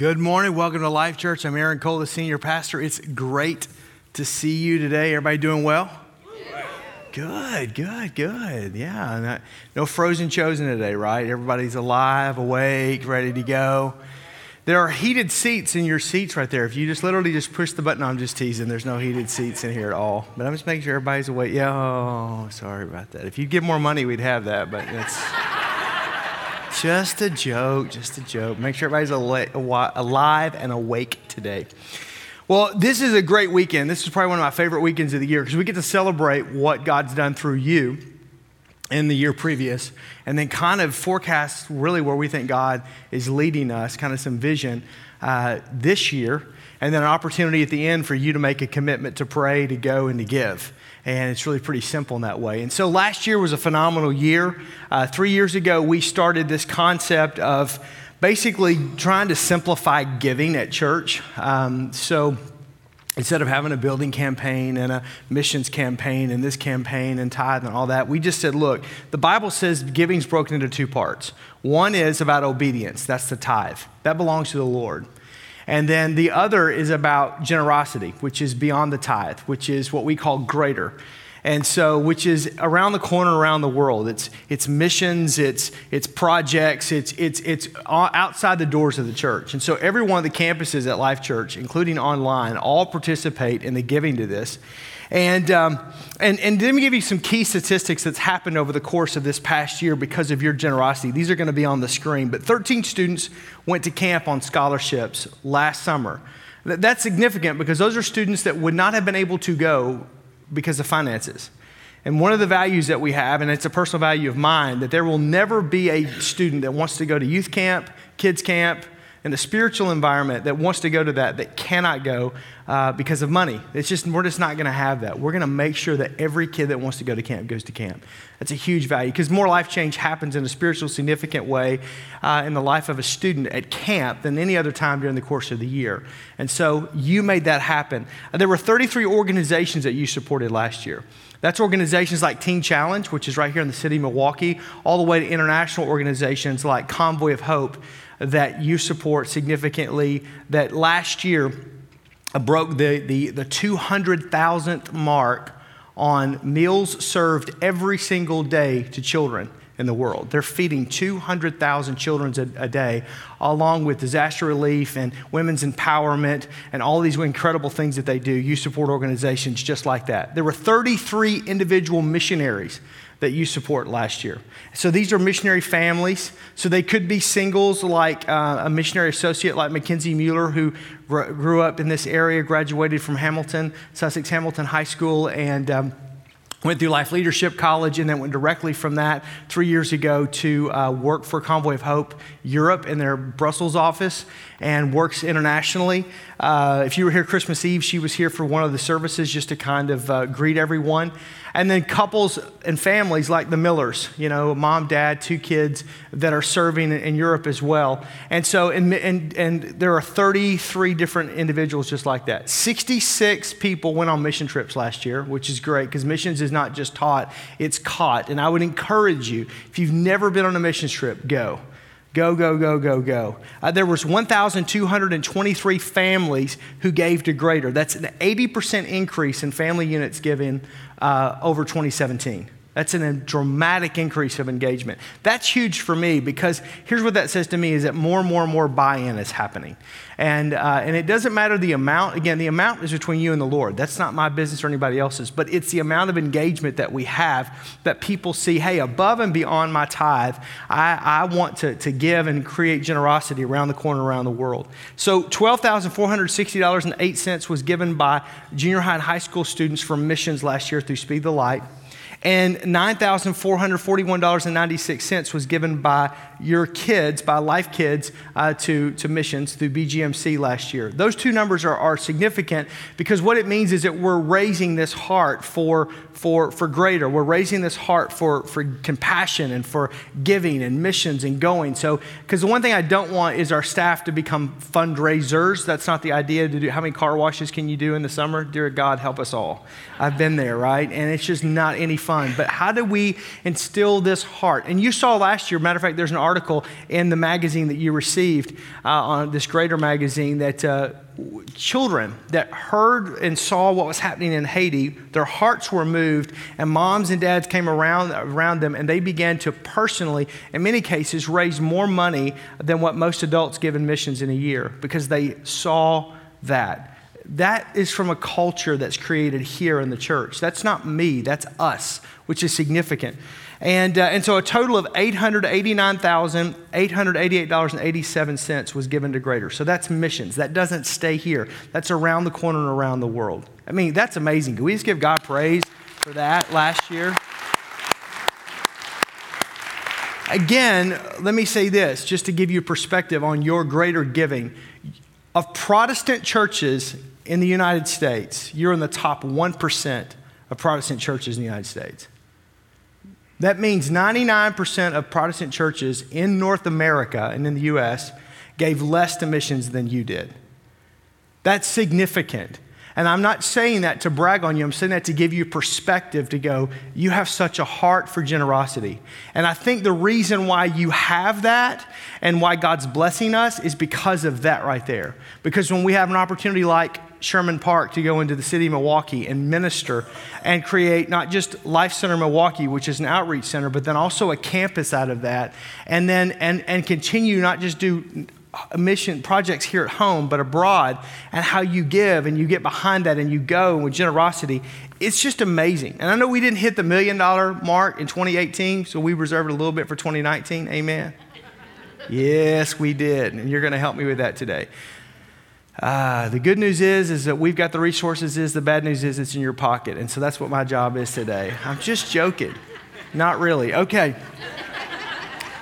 Good morning. Welcome to Life Church. I'm Aaron Cole, the senior pastor. It's great to see you today. Everybody doing well? Good, good, good. Yeah. No frozen chosen today, right? Everybody's alive, awake, ready to go. There are heated seats in your seats right there. If you just literally just push the button, I'm just teasing. There's no heated seats in here at all. But I'm just making sure everybody's awake. Yeah, sorry about that. If you'd give more money, we'd have that, but it's. Just a joke, just a joke. Make sure everybody's alive and awake today. Well, this is a great weekend. This is probably one of my favorite weekends of the year because we get to celebrate what God's done through you in the year previous and then kind of forecast really where we think God is leading us, kind of some vision uh, this year, and then an opportunity at the end for you to make a commitment to pray, to go, and to give. And it's really pretty simple in that way. And so last year was a phenomenal year. Uh, three years ago, we started this concept of basically trying to simplify giving at church. Um, so instead of having a building campaign and a missions campaign and this campaign and tithe and all that, we just said, look, the Bible says giving's broken into two parts. One is about obedience, that's the tithe, that belongs to the Lord. And then the other is about generosity, which is beyond the tithe, which is what we call greater. And so, which is around the corner around the world. It's, it's missions, it's, it's projects, it's, it's, it's outside the doors of the church. And so, every one of the campuses at Life Church, including online, all participate in the giving to this. And, um, and, and let me give you some key statistics that's happened over the course of this past year because of your generosity. These are going to be on the screen. But 13 students went to camp on scholarships last summer. That's significant because those are students that would not have been able to go because of finances. And one of the values that we have, and it's a personal value of mine, that there will never be a student that wants to go to youth camp, kids camp, in the spiritual environment that wants to go to that that cannot go uh, because of money. It's just we're just not going to have that. We're going to make sure that every kid that wants to go to camp goes to camp. That's a huge value because more life change happens in a spiritual, significant way uh, in the life of a student at camp than any other time during the course of the year. And so you made that happen. There were 33 organizations that you supported last year. That's organizations like Teen Challenge, which is right here in the city of Milwaukee, all the way to international organizations like Convoy of Hope that you support significantly that last year broke the, the, the 200,000th mark on meals served every single day to children in the world. They're feeding 200,000 children a, a, day, along with disaster relief and women's empowerment and all these incredible things that they do. You support organizations just like that. There were 33 individual missionaries that you support last year. So these are missionary families. So they could be singles like uh, a missionary associate like Mackenzie Mueller, who r- grew up in this area, graduated from Hamilton, Sussex Hamilton High School, and um, went through Life Leadership College and then went directly from that three years ago to uh, work for Convoy of Hope Europe in their Brussels office and works internationally. Uh, if you were here Christmas Eve, she was here for one of the services just to kind of uh, greet everyone. And then couples and families like the Millers, you know, mom, dad, two kids that are serving in Europe as well. And so, and, and, and there are 33 different individuals just like that. 66 people went on mission trips last year, which is great because missions is not just taught, it's caught. And I would encourage you, if you've never been on a mission trip, go. Go, go, go, go, go. Uh, there was 1,223 families who gave to Greater. That's an 80% increase in family units given uh, over 2017. That's a dramatic increase of engagement. That's huge for me because here's what that says to me is that more and more and more buy-in is happening. And, uh, and it doesn't matter the amount. Again, the amount is between you and the Lord. That's not my business or anybody else's, but it's the amount of engagement that we have that people see, hey, above and beyond my tithe, I, I want to, to give and create generosity around the corner, around the world. So $12,460.08 was given by junior high and high school students for missions last year through Speed the Light. And $9,441.96 was given by your kids, by Life Kids, uh, to, to missions through BGMC last year. Those two numbers are, are significant because what it means is that we're raising this heart for, for, for greater. We're raising this heart for, for compassion and for giving and missions and going. So, because the one thing I don't want is our staff to become fundraisers. That's not the idea to do. How many car washes can you do in the summer? Dear God, help us all. I've been there, right? And it's just not any fun fun. But how do we instill this heart? And you saw last year, matter of fact, there's an article in the magazine that you received uh, on this Greater magazine that uh, children that heard and saw what was happening in Haiti, their hearts were moved, and moms and dads came around, around them and they began to personally, in many cases, raise more money than what most adults give in missions in a year because they saw that. That is from a culture that's created here in the church. That's not me, that's us, which is significant. And, uh, and so a total of $889,888.87 was given to Greater. So that's missions. That doesn't stay here. That's around the corner and around the world. I mean, that's amazing. Can we just give God praise for that last year? Again, let me say this just to give you perspective on your greater giving. Of Protestant churches in the United States, you're in the top 1% of Protestant churches in the United States. That means 99% of Protestant churches in North America and in the US gave less to missions than you did. That's significant. And I'm not saying that to brag on you, I'm saying that to give you perspective to go, you have such a heart for generosity. And I think the reason why you have that and why God's blessing us is because of that right there. Because when we have an opportunity like Sherman Park to go into the city of Milwaukee and minister and create not just Life Center Milwaukee, which is an outreach center, but then also a campus out of that, and then and, and continue not just do mission projects here at home, but abroad, and how you give and you get behind that and you go with generosity. It's just amazing. And I know we didn't hit the million dollar mark in 2018, so we reserved a little bit for 2019. Amen. yes, we did. And you're going to help me with that today. Uh, the good news is, is that we've got the resources. Is the bad news is it's in your pocket, and so that's what my job is today. I'm just joking, not really. Okay.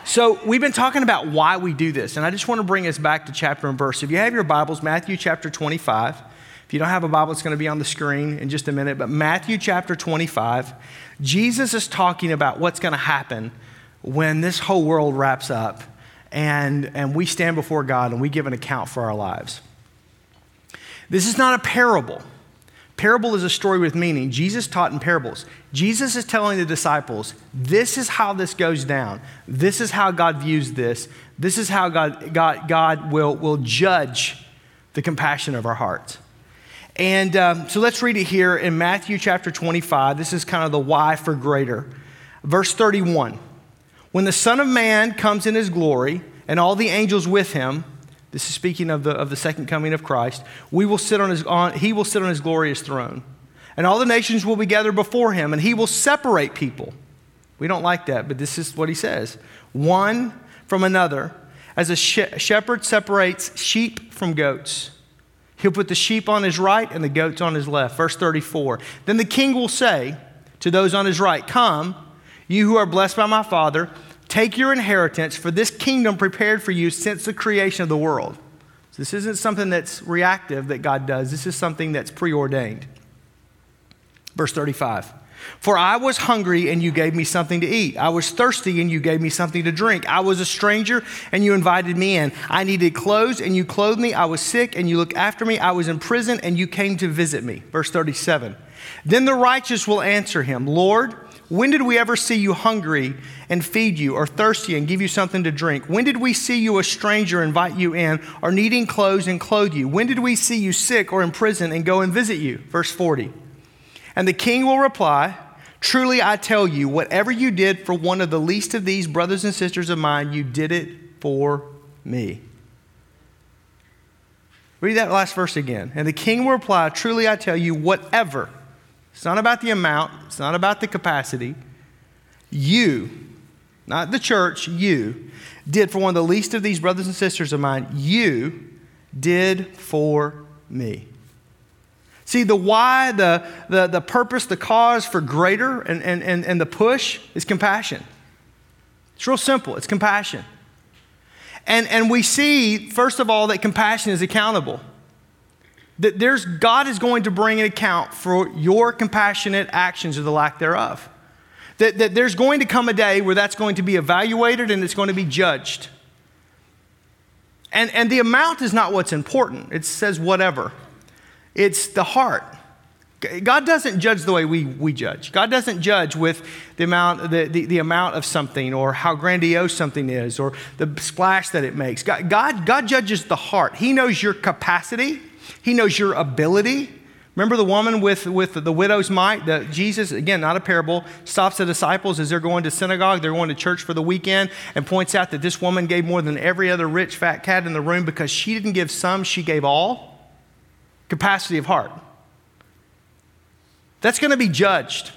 So, we've been talking about why we do this, and I just want to bring us back to chapter and verse. If you have your Bibles, Matthew chapter 25. If you don't have a Bible, it's going to be on the screen in just a minute. But Matthew chapter 25, Jesus is talking about what's going to happen when this whole world wraps up and, and we stand before God and we give an account for our lives. This is not a parable. Parable is a story with meaning. Jesus taught in parables. Jesus is telling the disciples, this is how this goes down. This is how God views this. This is how God, God, God will, will judge the compassion of our hearts. And um, so let's read it here in Matthew chapter 25. This is kind of the why for greater. Verse 31 When the Son of Man comes in his glory and all the angels with him, this is speaking of the, of the second coming of Christ. We will sit on his, on, he will sit on his glorious throne. And all the nations will be gathered before him, and he will separate people. We don't like that, but this is what he says one from another, as a shepherd separates sheep from goats. He'll put the sheep on his right and the goats on his left. Verse 34. Then the king will say to those on his right, Come, you who are blessed by my Father Take your inheritance, for this kingdom prepared for you since the creation of the world. So this isn't something that's reactive that God does, this is something that's preordained. Verse 35. For I was hungry and you gave me something to eat. I was thirsty and you gave me something to drink. I was a stranger and you invited me in. I needed clothes and you clothed me. I was sick and you looked after me. I was in prison and you came to visit me. Verse 37. Then the righteous will answer him, Lord, when did we ever see you hungry and feed you, or thirsty and give you something to drink? When did we see you a stranger, invite you in, or needing clothes and clothe you? When did we see you sick or in prison and go and visit you? Verse 40. And the king will reply, Truly I tell you, whatever you did for one of the least of these brothers and sisters of mine, you did it for me. Read that last verse again. And the king will reply, Truly I tell you, whatever it's not about the amount, it's not about the capacity. You, not the church, you did for one of the least of these brothers and sisters of mine, you did for me. See, the why, the, the, the purpose, the cause for greater and, and, and, and the push is compassion. It's real simple it's compassion. And, and we see, first of all, that compassion is accountable. That there's, God is going to bring an account for your compassionate actions or the lack thereof. That, that there's going to come a day where that's going to be evaluated and it's going to be judged. And, and the amount is not what's important, it says whatever. It's the heart. God doesn't judge the way we, we judge. God doesn't judge with the amount, the, the, the, amount of something or how grandiose something is or the splash that it makes. God, God, God judges the heart. He knows your capacity, He knows your ability. Remember the woman with, with the widow's mite? The, Jesus, again, not a parable, stops the disciples as they're going to synagogue, they're going to church for the weekend, and points out that this woman gave more than every other rich fat cat in the room because she didn't give some, she gave all. Capacity of heart. That's going to be judged.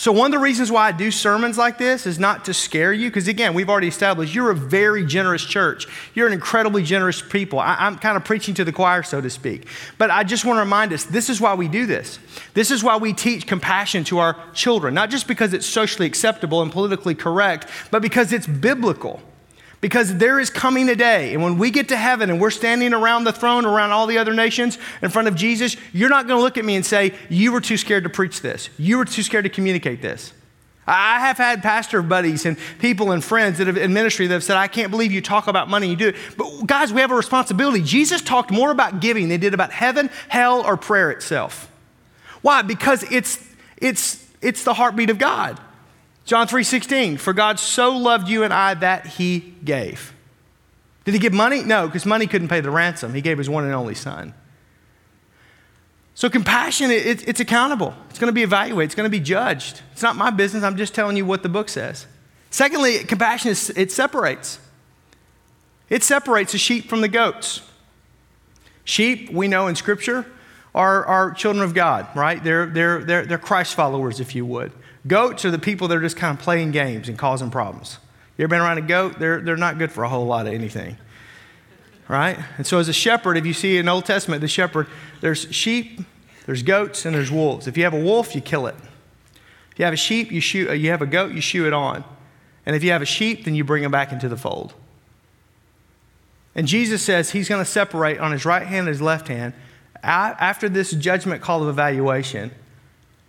So, one of the reasons why I do sermons like this is not to scare you, because again, we've already established you're a very generous church. You're an incredibly generous people. I, am kind of preaching to the choir, so to speak. But I just want to remind us this is why we do this. This is why we teach compassion to our children, not just because it's socially acceptable and politically correct, but because it's biblical. Because there is coming a day, and when we get to heaven and we're standing around the throne, around all the other nations in front of Jesus, you're not going to look at me and say, You were too scared to preach this. You were too scared to communicate this. I have had pastor buddies and people and friends that have in ministry that have said, I can't believe you talk about money, you do it. But guys, we have a responsibility. Jesus talked more about giving than he did about heaven, hell, or prayer itself. Why? Because it's, it's, it's the heartbeat of God. John 3:16, for God so loved you and I that he gave. Did he give money? No, because money couldn't pay the ransom. He gave his one and only son. So compassion, it, it's accountable. It's going to be evaluated. It's going to be judged. It's not my business. I'm just telling you what the book says. Secondly, compassion, is, it separates. It separates the sheep from the goats. Sheep, we know in Scripture, are, are children of God, right? They're, they're, they're, they're Christ followers, if you would. Goats are the people that are just kind of playing games and causing problems. You ever been around a goat? They're, they're not good for a whole lot of anything. Right? And so, as a shepherd, if you see in Old Testament, the shepherd, there's sheep, there's goats, and there's wolves. If you have a wolf, you kill it. If you have a sheep, you shoot, uh, you have a goat, you shoot it on. And if you have a sheep, then you bring them back into the fold. And Jesus says he's going to separate on his right hand and his left hand after this judgment call of evaluation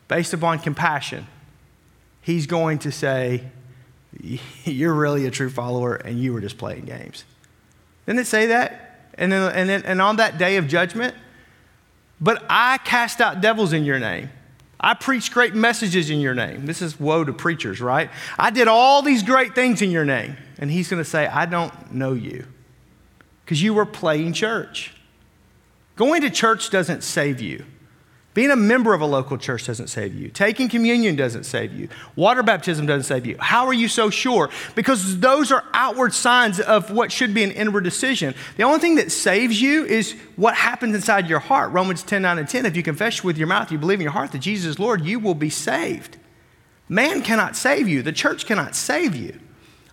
based upon compassion he's going to say, You're really a true follower and you were just playing games. Didn't it say that? And, then, and, then, and on that day of judgment, but I cast out devils in your name. I preached great messages in your name. This is woe to preachers, right? I did all these great things in your name. And he's going to say, I don't know you because you were playing church. Going to church doesn't save you. Being a member of a local church doesn't save you. Taking communion doesn't save you. Water baptism doesn't save you. How are you so sure? Because those are outward signs of what should be an inward decision. The only thing that saves you is what happens inside your heart. Romans 10 9 and 10. If you confess with your mouth, you believe in your heart that Jesus is Lord, you will be saved. Man cannot save you, the church cannot save you.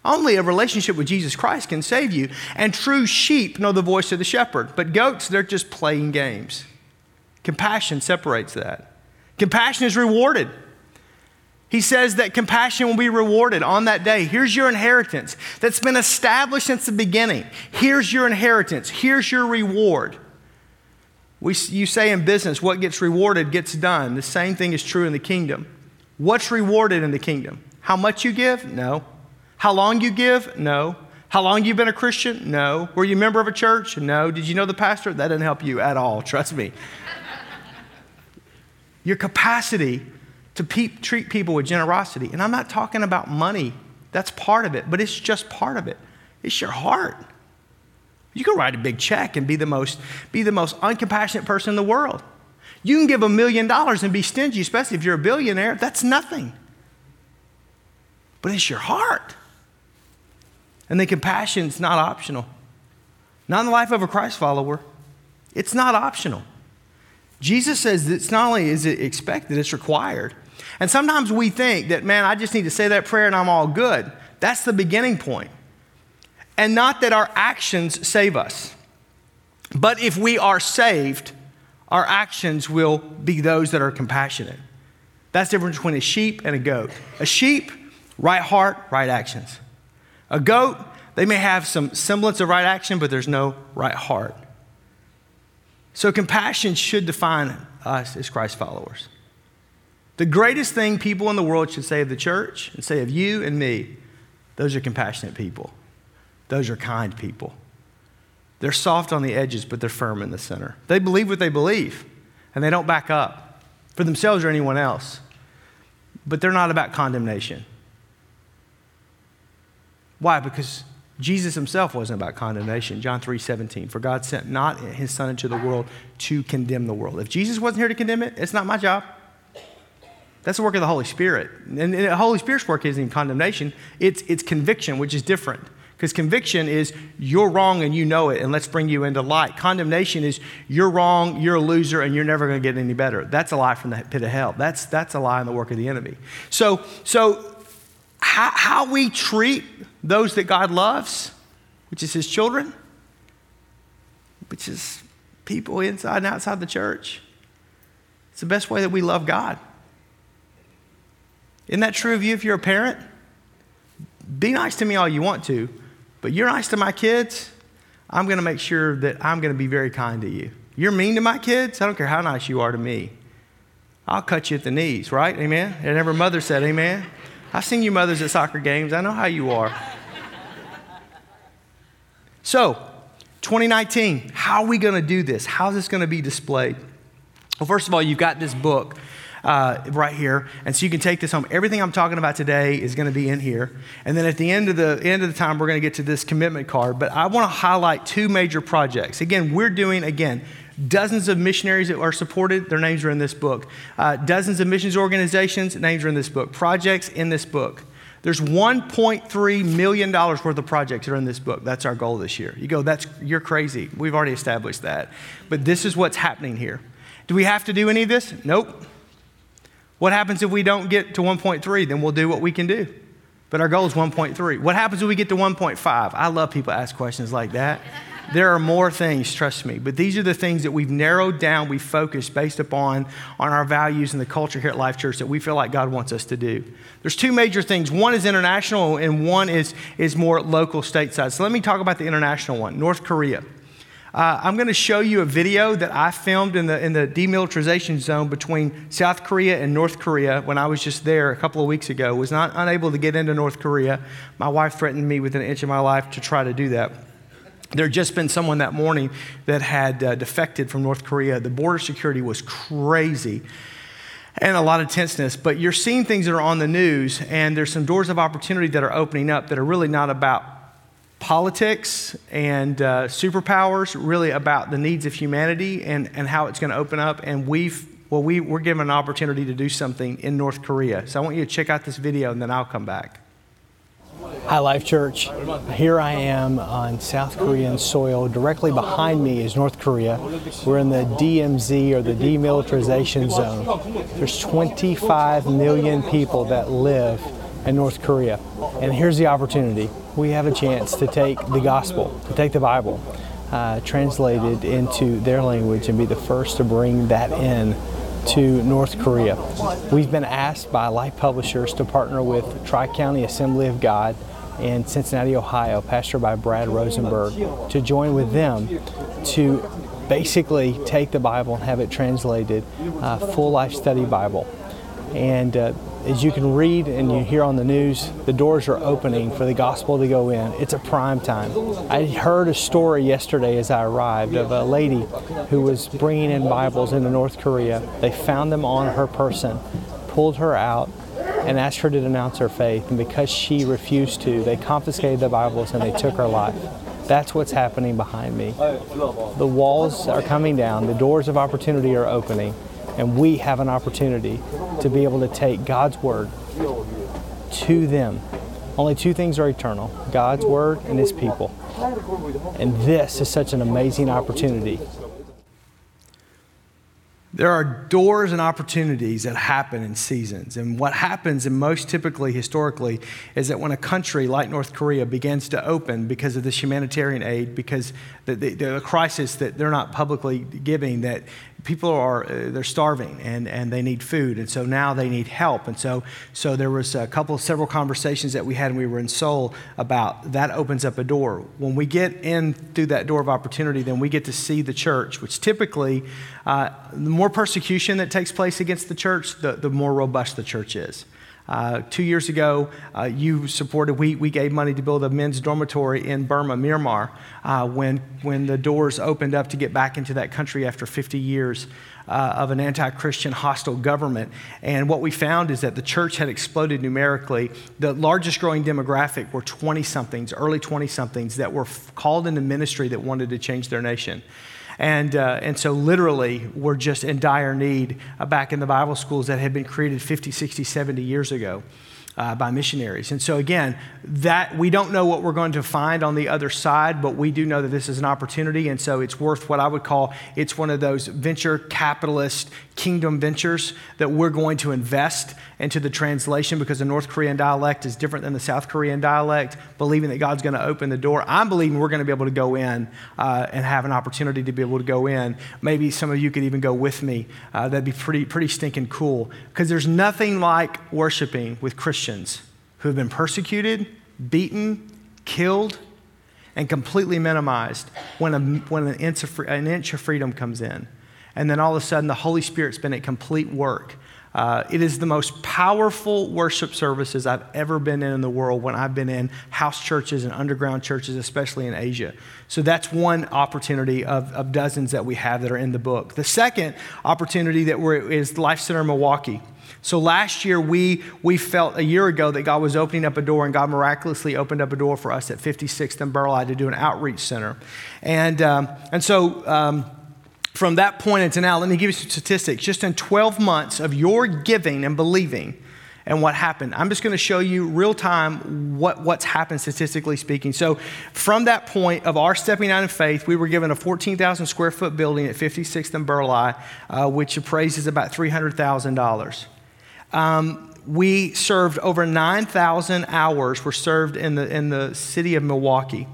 Only a relationship with Jesus Christ can save you. And true sheep know the voice of the shepherd, but goats, they're just playing games. Compassion separates that. Compassion is rewarded. He says that compassion will be rewarded on that day. Here's your inheritance that's been established since the beginning. Here's your inheritance. Here's your reward. We, you say in business, what gets rewarded gets done. The same thing is true in the kingdom. What's rewarded in the kingdom? How much you give? No. How long you give? No. How long you've been a Christian? No. Were you a member of a church? No. Did you know the pastor? That didn't help you at all, trust me your capacity to pe- treat people with generosity. And I'm not talking about money, that's part of it, but it's just part of it. It's your heart. You can write a big check and be the most, be the most uncompassionate person in the world. You can give a million dollars and be stingy, especially if you're a billionaire. That's nothing. But it's your heart. And the compassion is not optional. Not in the life of a Christ follower. It's not optional. Jesus says it's not only is it expected, it's required. And sometimes we think that, man, I just need to say that prayer and I'm all good. That's the beginning point. And not that our actions save us. But if we are saved, our actions will be those that are compassionate. That's the difference between a sheep and a goat. A sheep, right heart, right actions. A goat, they may have some semblance of right action, but there's no right heart. So, compassion should define us as Christ followers. The greatest thing people in the world should say of the church and say of you and me, those are compassionate people. Those are kind people. They're soft on the edges, but they're firm in the center. They believe what they believe, and they don't back up. for themselves or anyone else. But they're not about condemnation. Why? Because Jesus himself wasn't about condemnation. John 3 17. For God sent not his Son into the world to condemn the world. If Jesus wasn't here to condemn it, it's not my job. That's the work of the Holy Spirit. And the Holy Spirit's work isn't condemnation, it's, it's conviction, which is different. Because conviction is you're wrong and you know it, and let's bring you into light. Condemnation is you're wrong, you're a loser, and you're never going to get any better. That's a lie from the pit of hell. That's, that's a lie in the work of the enemy. So, so how, how we treat those that God loves, which is his children, which is people inside and outside the church, it's the best way that we love God. Isn't that true of you if you're a parent? Be nice to me all you want to, but you're nice to my kids, I'm going to make sure that I'm going to be very kind to you. You're mean to my kids, I don't care how nice you are to me. I'll cut you at the knees, right? Amen? And every mother said, Amen. I've seen you mothers at soccer games. I know how you are. so, 2019, how are we going to do this? How is this going to be displayed? Well, first of all, you've got this book uh, right here, and so you can take this home. Everything I'm talking about today is going to be in here, and then at the end of the end of the time, we're going to get to this commitment card. But I want to highlight two major projects. Again, we're doing again dozens of missionaries that are supported. Their names are in this book. Uh, dozens of missions organizations. Names are in this book. Projects in this book. There's 1.3 million dollars worth of projects that are in this book. That's our goal this year. You go, that's you're crazy. We've already established that. But this is what's happening here. Do we have to do any of this? Nope. What happens if we don't get to 1.3? Then we'll do what we can do. But our goal is 1.3. What happens when we get to 1.5? I love people ask questions like that. There are more things, trust me, but these are the things that we've narrowed down, we've focused based upon on our values and the culture here at Life Church that we feel like God wants us to do. There's two major things. One is international and one is, is more local stateside. So let me talk about the international one, North Korea. Uh, I'm going to show you a video that I filmed in the, in the demilitarization zone between South Korea and North Korea when I was just there a couple of weeks ago. Was not unable to get into North Korea. My wife threatened me with an inch of my life to try to do that. There had just been someone that morning that had uh, defected from North Korea. The border security was crazy and a lot of tenseness, but you're seeing things that are on the news, and there's some doors of opportunity that are opening up that are really not about politics and uh, superpowers, really about the needs of humanity and, and how it's going to open up. And we've, well, we, we're given an opportunity to do something in North Korea. So I want you to check out this video, and then I'll come back. Hi, Life Church. Here I am on South Korean soil. Directly behind me is North Korea. We're in the DMZ or the demilitarization zone. There's 25 million people that live in North Korea. And here's the opportunity we have a chance to take the gospel, to take the Bible, uh, translated into their language and be the first to bring that in to North Korea. We've been asked by Life Publishers to partner with Tri County Assembly of God in Cincinnati, Ohio, pastored by Brad Rosenberg, to join with them to basically take the Bible and have it translated, uh, full life study Bible. And uh, as you can read and you hear on the news, the doors are opening for the gospel to go in. It's a prime time. I heard a story yesterday as I arrived of a lady who was bringing in Bibles into North Korea. They found them on her person, pulled her out, and asked her to denounce her faith. And because she refused to, they confiscated the Bibles and they took her life. That's what's happening behind me. The walls are coming down, the doors of opportunity are opening. And we have an opportunity to be able to take God's Word to them. Only two things are eternal God's Word and His people. And this is such an amazing opportunity. There are doors and opportunities that happen in seasons. And what happens, and most typically historically, is that when a country like North Korea begins to open because of this humanitarian aid, because the, the, the crisis that they're not publicly giving, that people are uh, they're starving and, and they need food. And so now they need help. And so so there was a couple several conversations that we had when we were in seoul about that opens up a door. When we get in through that door of opportunity then we get to see the church which typically uh, the more persecution that takes place against the church the, the more robust the church is uh, two years ago, uh, you supported, we, we gave money to build a men's dormitory in Burma, Myanmar, uh, when, when the doors opened up to get back into that country after 50 years uh, of an anti Christian hostile government. And what we found is that the church had exploded numerically. The largest growing demographic were 20 somethings, early 20 somethings, that were f- called into ministry that wanted to change their nation. And, uh, and so, literally, we're just in dire need uh, back in the Bible schools that had been created 50, 60, 70 years ago uh, by missionaries. And so, again, that we don't know what we're going to find on the other side, but we do know that this is an opportunity. And so, it's worth what I would call it's one of those venture capitalist kingdom ventures that we're going to invest into the translation because the North Korean dialect is different than the South Korean dialect, believing that God's going to open the door. I'm believing we're going to be able to go in uh, and have an opportunity to be able to go in. Maybe some of you could even go with me. Uh, that'd be pretty, pretty stinking cool because there's nothing like worshiping with Christians who have been persecuted, beaten, killed, and completely minimized when, a, when an, inch of, an inch of freedom comes in and then all of a sudden the Holy Spirit's been at complete work. Uh, it is the most powerful worship services I've ever been in in the world when I've been in house churches and underground churches, especially in Asia. So that's one opportunity of, of dozens that we have that are in the book. The second opportunity that we're, is Life Center Milwaukee. So last year, we, we felt a year ago that God was opening up a door, and God miraculously opened up a door for us at 56th and Burleigh to do an outreach center. And, um, and so, um, from that point until now, let me give you some statistics. Just in 12 months of your giving and believing and what happened, I'm just going to show you real time what, what's happened statistically speaking. So, from that point of our stepping out in faith, we were given a 14,000 square foot building at 56th and Burleigh, uh, which appraises about $300,000. Um, we served over 9,000 hours, were served in the, in the city of Milwaukee.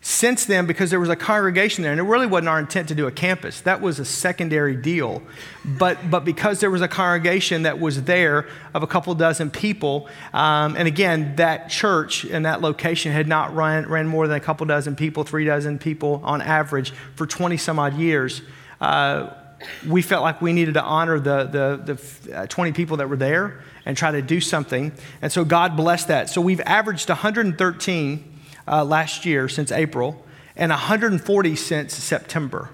Since then, because there was a congregation there, and it really wasn't our intent to do a campus, that was a secondary deal. But, but because there was a congregation that was there of a couple dozen people, um, and again, that church and that location had not run, ran more than a couple dozen people, three dozen people on average for 20 some odd years. Uh, we felt like we needed to honor the, the, the uh, 20 people that were there and try to do something. And so God blessed that. So we've averaged 113 uh, last year since April and 140 since September.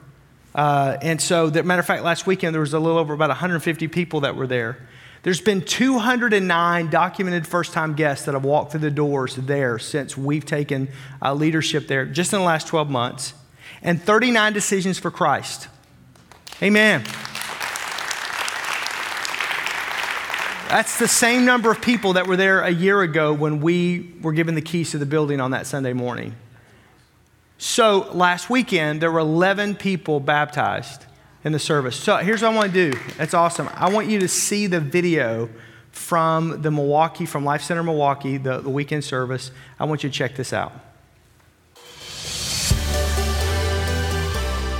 Uh, and so, that matter of fact, last weekend there was a little over about 150 people that were there. There's been 209 documented first time guests that have walked through the doors there since we've taken uh, leadership there just in the last 12 months, and 39 decisions for Christ. Amen. That's the same number of people that were there a year ago when we were given the keys to the building on that Sunday morning. So last weekend, there were 11 people baptized in the service. So here's what I want to do. That's awesome. I want you to see the video from the Milwaukee, from Life Center Milwaukee, the, the weekend service. I want you to check this out.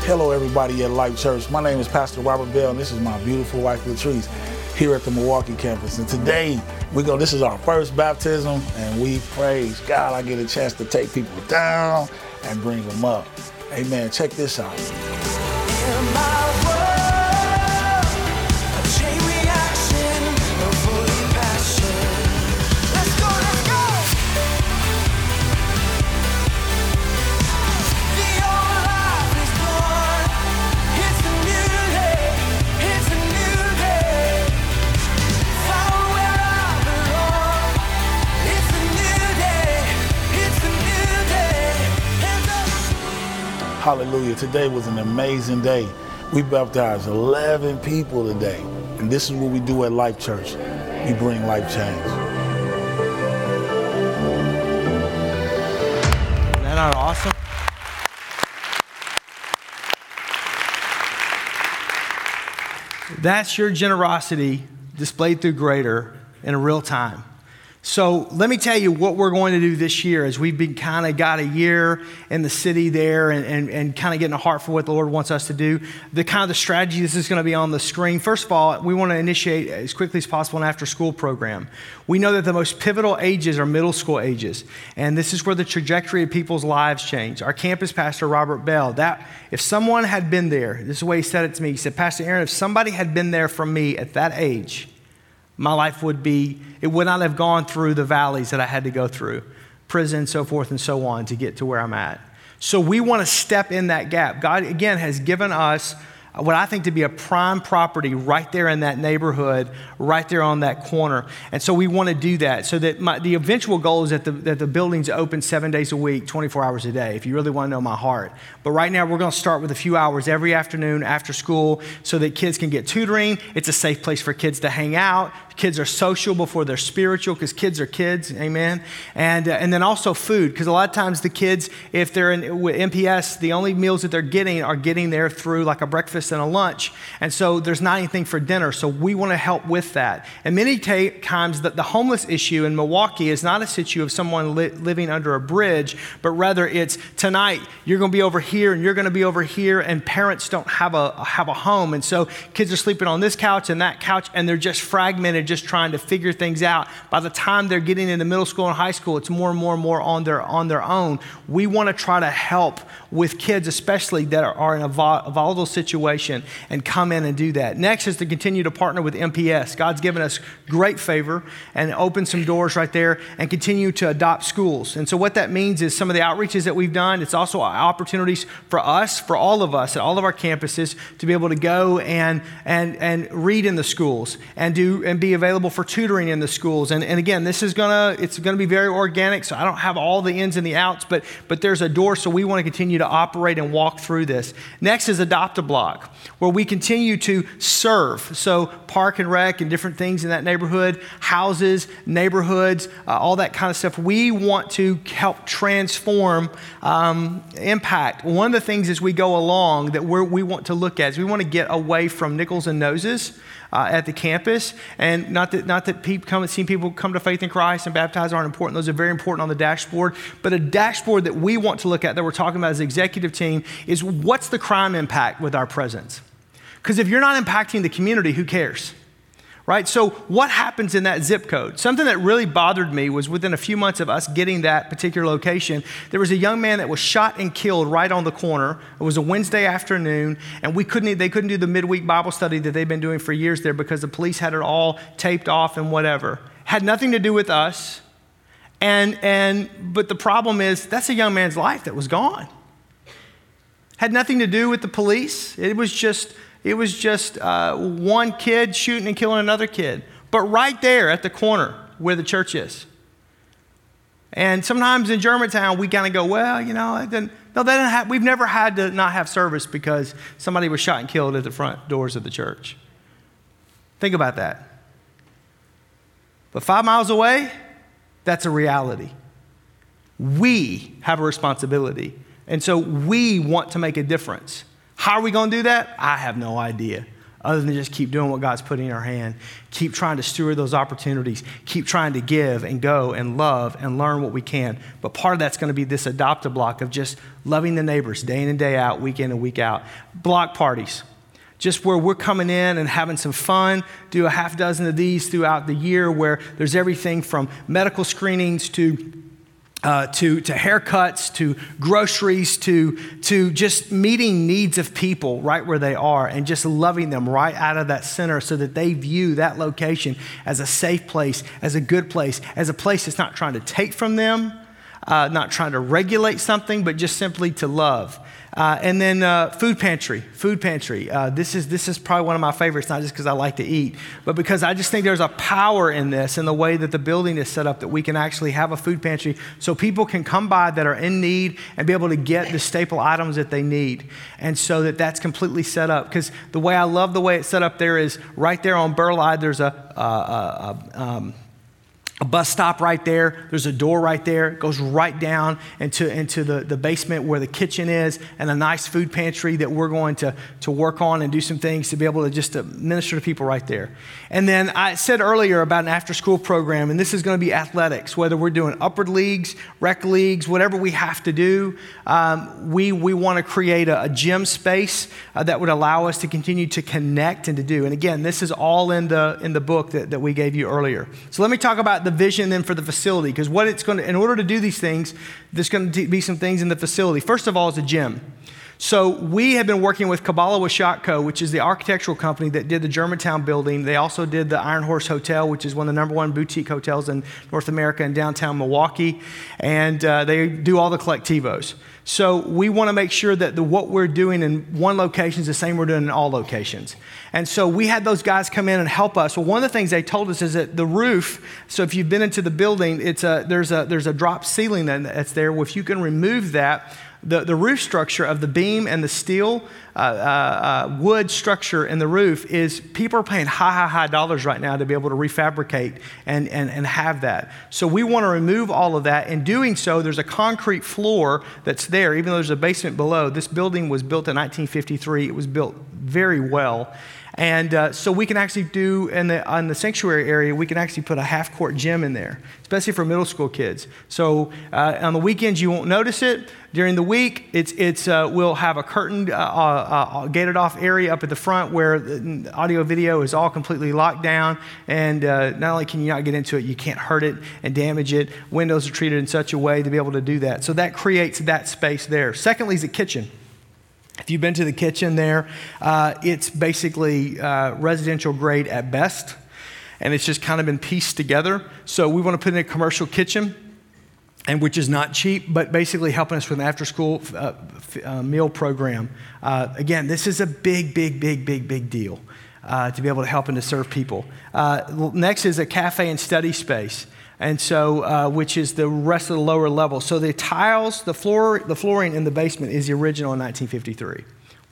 Hello, everybody at Life Church. My name is Pastor Robert Bell, and this is my beautiful wife, Latrice here at the Milwaukee campus. And today, we go, this is our first baptism, and we praise God. I get a chance to take people down and bring them up. Amen. Check this out. Hallelujah. Today was an amazing day. We baptized 11 people today. And this is what we do at Life Church. We bring life change. Isn't that awesome? That's your generosity displayed through greater in real time. So let me tell you what we're going to do this year as we've been kind of got a year in the city there and, and, and kind of getting a heart for what the Lord wants us to do. The kind of the strategy, this is going to be on the screen. First of all, we want to initiate as quickly as possible an after school program. We know that the most pivotal ages are middle school ages, and this is where the trajectory of people's lives change. Our campus pastor, Robert Bell, that if someone had been there, this is the way he said it to me. He said, Pastor Aaron, if somebody had been there for me at that age, my life would be, it would not have gone through the valleys that I had to go through, prison, so forth and so on, to get to where I'm at. So we want to step in that gap. God, again, has given us what I think to be a prime property right there in that neighborhood, right there on that corner. And so we want to do that so that my, the eventual goal is that the, that the building's open seven days a week, 24 hours a day, if you really want to know my heart. But right now, we're going to start with a few hours every afternoon after school so that kids can get tutoring. It's a safe place for kids to hang out. Kids are social before they're spiritual because kids are kids, amen. And, uh, and then also food, because a lot of times the kids, if they're in with MPS, the only meals that they're getting are getting there through like a breakfast and a lunch. And so there's not anything for dinner. So we want to help with that. And many t- times the, the homeless issue in Milwaukee is not a issue of someone li- living under a bridge, but rather it's tonight you're going to be over here and you're going to be over here, and parents don't have a, have a home. And so kids are sleeping on this couch and that couch, and they're just fragmented just trying to figure things out. By the time they're getting into middle school and high school, it's more and more and more on their, on their own. We want to try to help with kids, especially that are, are in a, vol- a volatile situation, and come in and do that. Next is to continue to partner with MPS. God's given us great favor and opened some doors right there and continue to adopt schools. And so, what that means is some of the outreaches that we've done, it's also opportunities for us, for all of us at all of our campuses, to be able to go and, and, and read in the schools and, do, and be available for tutoring in the schools. And, and again, this is gonna, it's gonna be very organic, so I don't have all the ins and the outs, but, but there's a door, so we wanna continue to operate and walk through this. Next is Adopt a Block, where we continue to serve. So, park and rec and different things in that neighborhood, houses, neighborhoods, uh, all that kind of stuff. We want to help transform um, impact. One of the things as we go along that we want to look at is we want to get away from nickels and noses uh, at the campus. And not that, not that people come, seeing people come to faith in Christ and baptize aren't important. Those are very important on the dashboard. But a dashboard that we want to look at that we're talking about as executive team is what's the crime impact with our presence? Because if you're not impacting the community, who cares? Right? So, what happens in that zip code? Something that really bothered me was within a few months of us getting that particular location, there was a young man that was shot and killed right on the corner. It was a Wednesday afternoon, and we couldn't, they couldn't do the midweek Bible study that they've been doing for years there because the police had it all taped off and whatever. Had nothing to do with us. And, and, but the problem is, that's a young man's life that was gone. Had nothing to do with the police. It was just it was just uh, one kid shooting and killing another kid, but right there at the corner where the church is. And sometimes in Germantown, we kind of go, well, you know, no, didn't we've never had to not have service because somebody was shot and killed at the front doors of the church. Think about that. But five miles away, that's a reality. We have a responsibility. And so we want to make a difference. How are we going to do that? I have no idea. Other than just keep doing what God's putting in our hand, keep trying to steward those opportunities, keep trying to give and go and love and learn what we can. But part of that's going to be this adopt a block of just loving the neighbors day in and day out, week in and week out. Block parties, just where we're coming in and having some fun, do a half dozen of these throughout the year where there's everything from medical screenings to uh, to, to haircuts, to groceries, to, to just meeting needs of people right where they are and just loving them right out of that center so that they view that location as a safe place, as a good place, as a place that's not trying to take from them, uh, not trying to regulate something, but just simply to love. Uh, and then uh, food pantry, food pantry. Uh, this, is, this is probably one of my favorites, not just because I like to eat, but because I just think there's a power in this, in the way that the building is set up, that we can actually have a food pantry so people can come by that are in need and be able to get the staple items that they need. And so that that's completely set up. Because the way I love the way it's set up there is right there on Burleigh, there's a, um, a bus stop right there. There's a door right there. It goes right down into, into the, the basement where the kitchen is, and a nice food pantry that we're going to, to work on and do some things to be able to just to minister to people right there. And then I said earlier about an after school program, and this is going to be athletics, whether we're doing upward leagues, rec leagues, whatever we have to do. Um, we we want to create a, a gym space uh, that would allow us to continue to connect and to do. And again, this is all in the, in the book that, that we gave you earlier. So let me talk about the vision then for the facility, because what it's going to, in order to do these things, there's going to be some things in the facility. First of all, is a gym. So we have been working with Kubala Washatko, which is the architectural company that did the Germantown building. They also did the Iron Horse Hotel, which is one of the number one boutique hotels in North America and downtown Milwaukee. And uh, they do all the Colectivos. So we want to make sure that the, what we're doing in one location is the same we're doing in all locations. And so we had those guys come in and help us. Well, one of the things they told us is that the roof, so if you've been into the building, it's a, there's, a, there's a drop ceiling that's there. Well, if you can remove that, the, the roof structure of the beam and the steel uh, uh, uh, wood structure in the roof is people are paying high, high, high dollars right now to be able to refabricate and, and, and have that. So we want to remove all of that. In doing so, there's a concrete floor that's there, even though there's a basement below. This building was built in 1953, it was built very well. And uh, so we can actually do, in the, the sanctuary area, we can actually put a half court gym in there, especially for middle school kids. So uh, on the weekends, you won't notice it. During the week, it's, it's, uh, we'll have a curtained, uh, uh, uh, gated off area up at the front where the audio video is all completely locked down. And not only can you not get into it, you can't hurt it and damage it. Windows are treated in such a way to be able to do that. So that creates that space there. Secondly, is the kitchen. If you've been to the kitchen there, uh, it's basically uh, residential grade at best, and it's just kind of been pieced together. So we want to put in a commercial kitchen, and which is not cheap, but basically helping us with an after-school uh, uh meal program. Uh, again, this is a big, big, big, big, big deal. Uh, to be able to help and to serve people. next is a cafe and study space and so uh, which is the rest of the lower level. So the tiles, the floor, the flooring in the basement is the original in 1953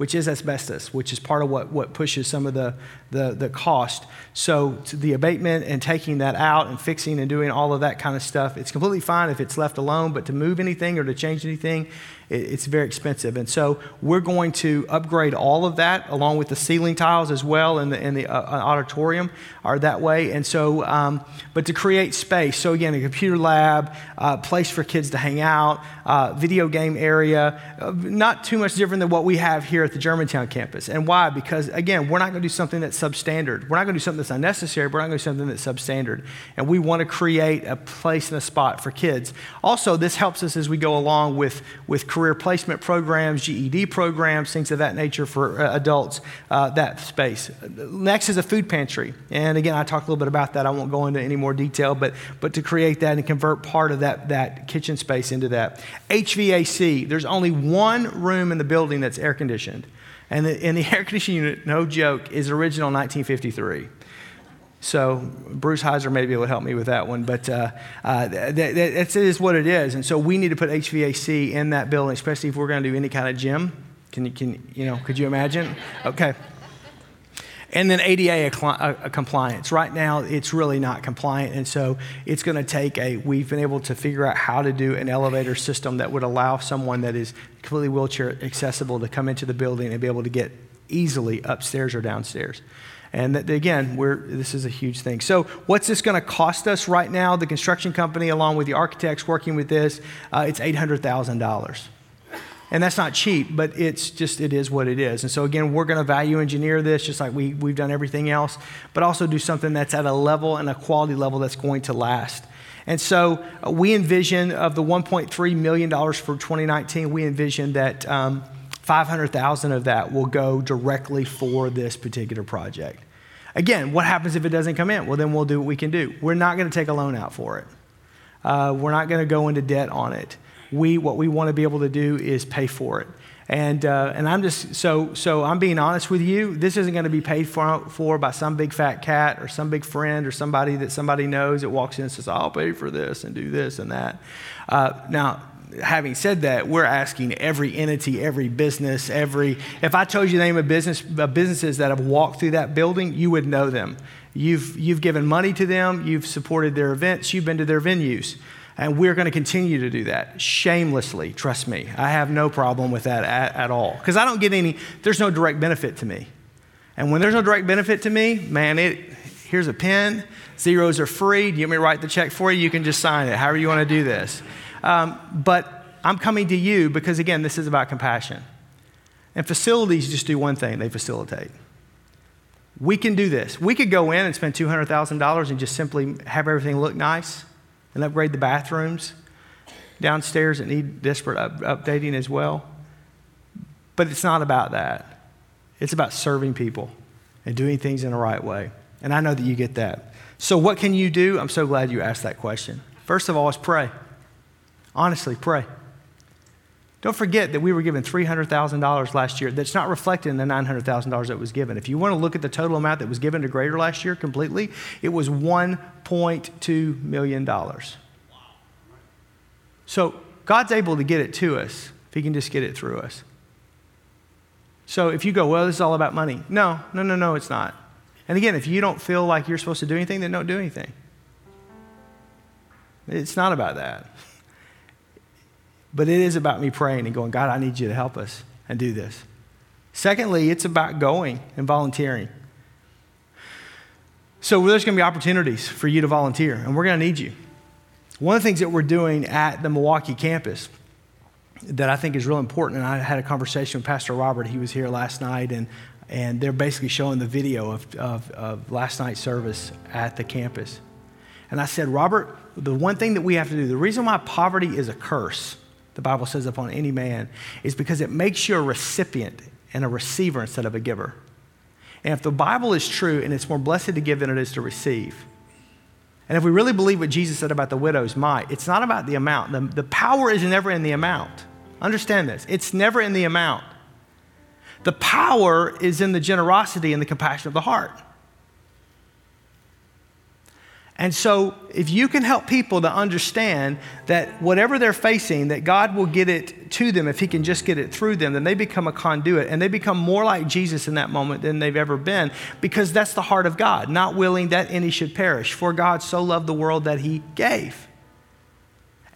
which is asbestos, which is part of what, what pushes some of the, the, the cost. So the abatement and taking that out and fixing and doing all of that kind of stuff, it's completely fine if it's left alone, but to move anything or to change anything, it's very expensive. And so we're going to upgrade all of that along with the ceiling tiles as well in the, the uh, uh, auditorium are that way. And so, um, but to create space. So again, a computer lab, uh, place for kids to hang out, uh, video game area, uh, not too much different than what we have here at the Germantown campus. And why? Because again, we're not going to do something that's substandard. We're not going to do something that's unnecessary. We're not going to do something that's substandard. And we want to create a place and a spot for kids. Also, this helps us as we go along with, with career career placement programs, GED programs, things of that nature for uh, adults, uh, that space. Next is a food pantry. And again, I talked a little bit about that. I won't go into any more detail, but, but to create that and convert part of that, that kitchen space into that. HVAC, there's only one room in the building that's air conditioned. And the, and the air conditioning unit, no joke, is original 1953. So Bruce Heiser may be able to help me with that one, but uh, uh, that, that, that is what it is. And so we need to put HVAC in that building, especially if we're going to do any kind of gym. Can you, can, you know, could you imagine? Okay. And then ADA compliance. Right now, it's really not compliant. And so it's going to take a, we've been able to figure out how to do an elevator system that would allow someone that is completely wheelchair accessible to come into the building and be able to get easily upstairs or downstairs. And that, again, this is a huge thing. So, what's this going to cost us right now? The construction company, along with the architects working with this, uh, it's $800,000. And that's not cheap, but it's just, it is what it is. And so, again, we're going to value engineer this just like we, we've done everything else, but also do something that's at a level and a quality level that's going to last. And so, uh, we envision of the $1.3 million for 2019, we envision that. Um, 500,000 of that will go directly for this particular project. Again, what happens if it doesn't come in? Well, then we'll do what we can do. We're not going to take a loan out for it. Uh, we're not going to go into debt on it. We, what we want to be able to do is pay for it. And, uh, and I'm just, so, so I'm being honest with you. This isn't going to be paid for, for by some big fat cat or some big friend or somebody that somebody knows that walks in and says, I'll pay for this and do this and that. Uh, now, having said that, we're asking every entity, every business, every. If I told you the name of business of businesses that have walked through that building, you would know them. You've you've given money to them. You've supported their events. You've been to their venues. And we're going to continue to do that shamelessly. Trust me. I have no problem with that at, at all. Because I don't get any, there's no direct benefit to me. And when there's no direct benefit to me, man, it, here's a pen. Zeros are free. You want me to write the check for you? You can just sign it, however you want to do this. Um, but I'm coming to you because, again, this is about compassion. And facilities just do one thing they facilitate. We can do this. We could go in and spend $200,000 and just simply have everything look nice and upgrade the bathrooms downstairs that need desperate up- updating as well. But it's not about that. It's about serving people and doing things in the right way. And I know that you get that. So, what can you do? I'm so glad you asked that question. First of all, is pray. Honestly, pray. Don't forget that we were given $300,000 last year. That's not reflected in the $900,000 that was given. If you want to look at the total amount that was given to Greater last year completely, it was $1.2 million. So God's able to get it to us if He can just get it through us. So if you go, well, this is all about money. No, no, no, no, it's not. And again, if you don't feel like you're supposed to do anything, then don't do anything. It's not about that. But it is about me praying and going, God, I need you to help us and do this. Secondly, it's about going and volunteering. So there's going to be opportunities for you to volunteer, and we're going to need you. One of the things that we're doing at the Milwaukee campus that I think is real important, and I had a conversation with Pastor Robert. He was here last night, and, and they're basically showing the video of, of, of last night's service at the campus. And I said, Robert, the one thing that we have to do, the reason why poverty is a curse the Bible says upon any man, is because it makes you a recipient and a receiver instead of a giver. And if the Bible is true and it's more blessed to give than it is to receive, and if we really believe what Jesus said about the widow's mite, it's not about the amount. The, the power is never in the amount. Understand this it's never in the amount. The power is in the generosity and the compassion of the heart. And so, if you can help people to understand that whatever they're facing, that God will get it to them if He can just get it through them, then they become a conduit and they become more like Jesus in that moment than they've ever been because that's the heart of God, not willing that any should perish. For God so loved the world that He gave.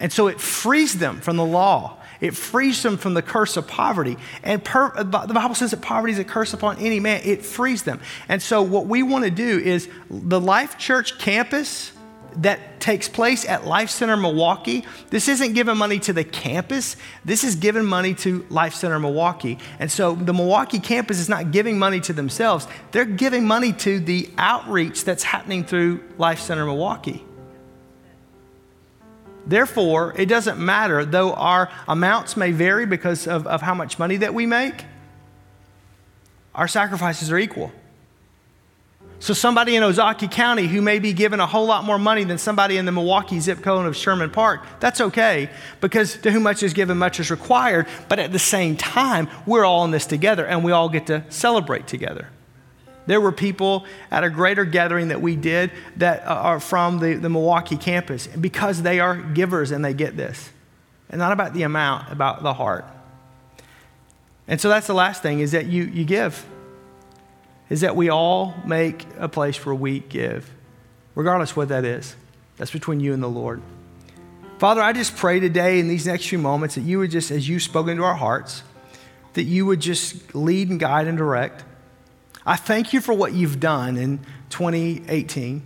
And so it frees them from the law. It frees them from the curse of poverty. And per, the Bible says that poverty is a curse upon any man. It frees them. And so, what we want to do is the Life Church campus that takes place at Life Center Milwaukee, this isn't giving money to the campus. This is giving money to Life Center Milwaukee. And so the Milwaukee campus is not giving money to themselves, they're giving money to the outreach that's happening through Life Center Milwaukee. Therefore, it doesn't matter, though our amounts may vary because of, of how much money that we make, our sacrifices are equal. So, somebody in Ozaukee County who may be given a whole lot more money than somebody in the Milwaukee zip code of Sherman Park, that's okay because to whom much is given, much is required. But at the same time, we're all in this together and we all get to celebrate together. There were people at a greater gathering that we did that are from the, the Milwaukee campus because they are givers and they get this. And not about the amount, about the heart. And so that's the last thing is that you, you give. Is that we all make a place where we give, regardless what that is. That's between you and the Lord. Father, I just pray today in these next few moments that you would just, as you spoke into our hearts, that you would just lead and guide and direct. I thank you for what you've done in 2018,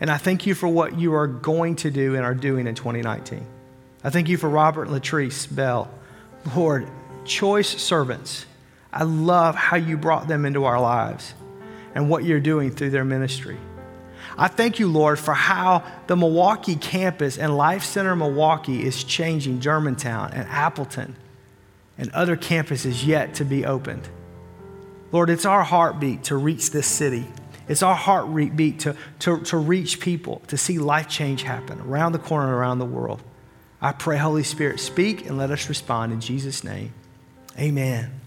and I thank you for what you are going to do and are doing in 2019. I thank you for Robert and Latrice Bell. Lord, choice servants. I love how you brought them into our lives and what you're doing through their ministry. I thank you, Lord, for how the Milwaukee campus and Life Center Milwaukee is changing Germantown and Appleton and other campuses yet to be opened. Lord, it's our heartbeat to reach this city. It's our heartbeat to, to, to reach people, to see life change happen around the corner and around the world. I pray, Holy Spirit, speak and let us respond in Jesus' name. Amen.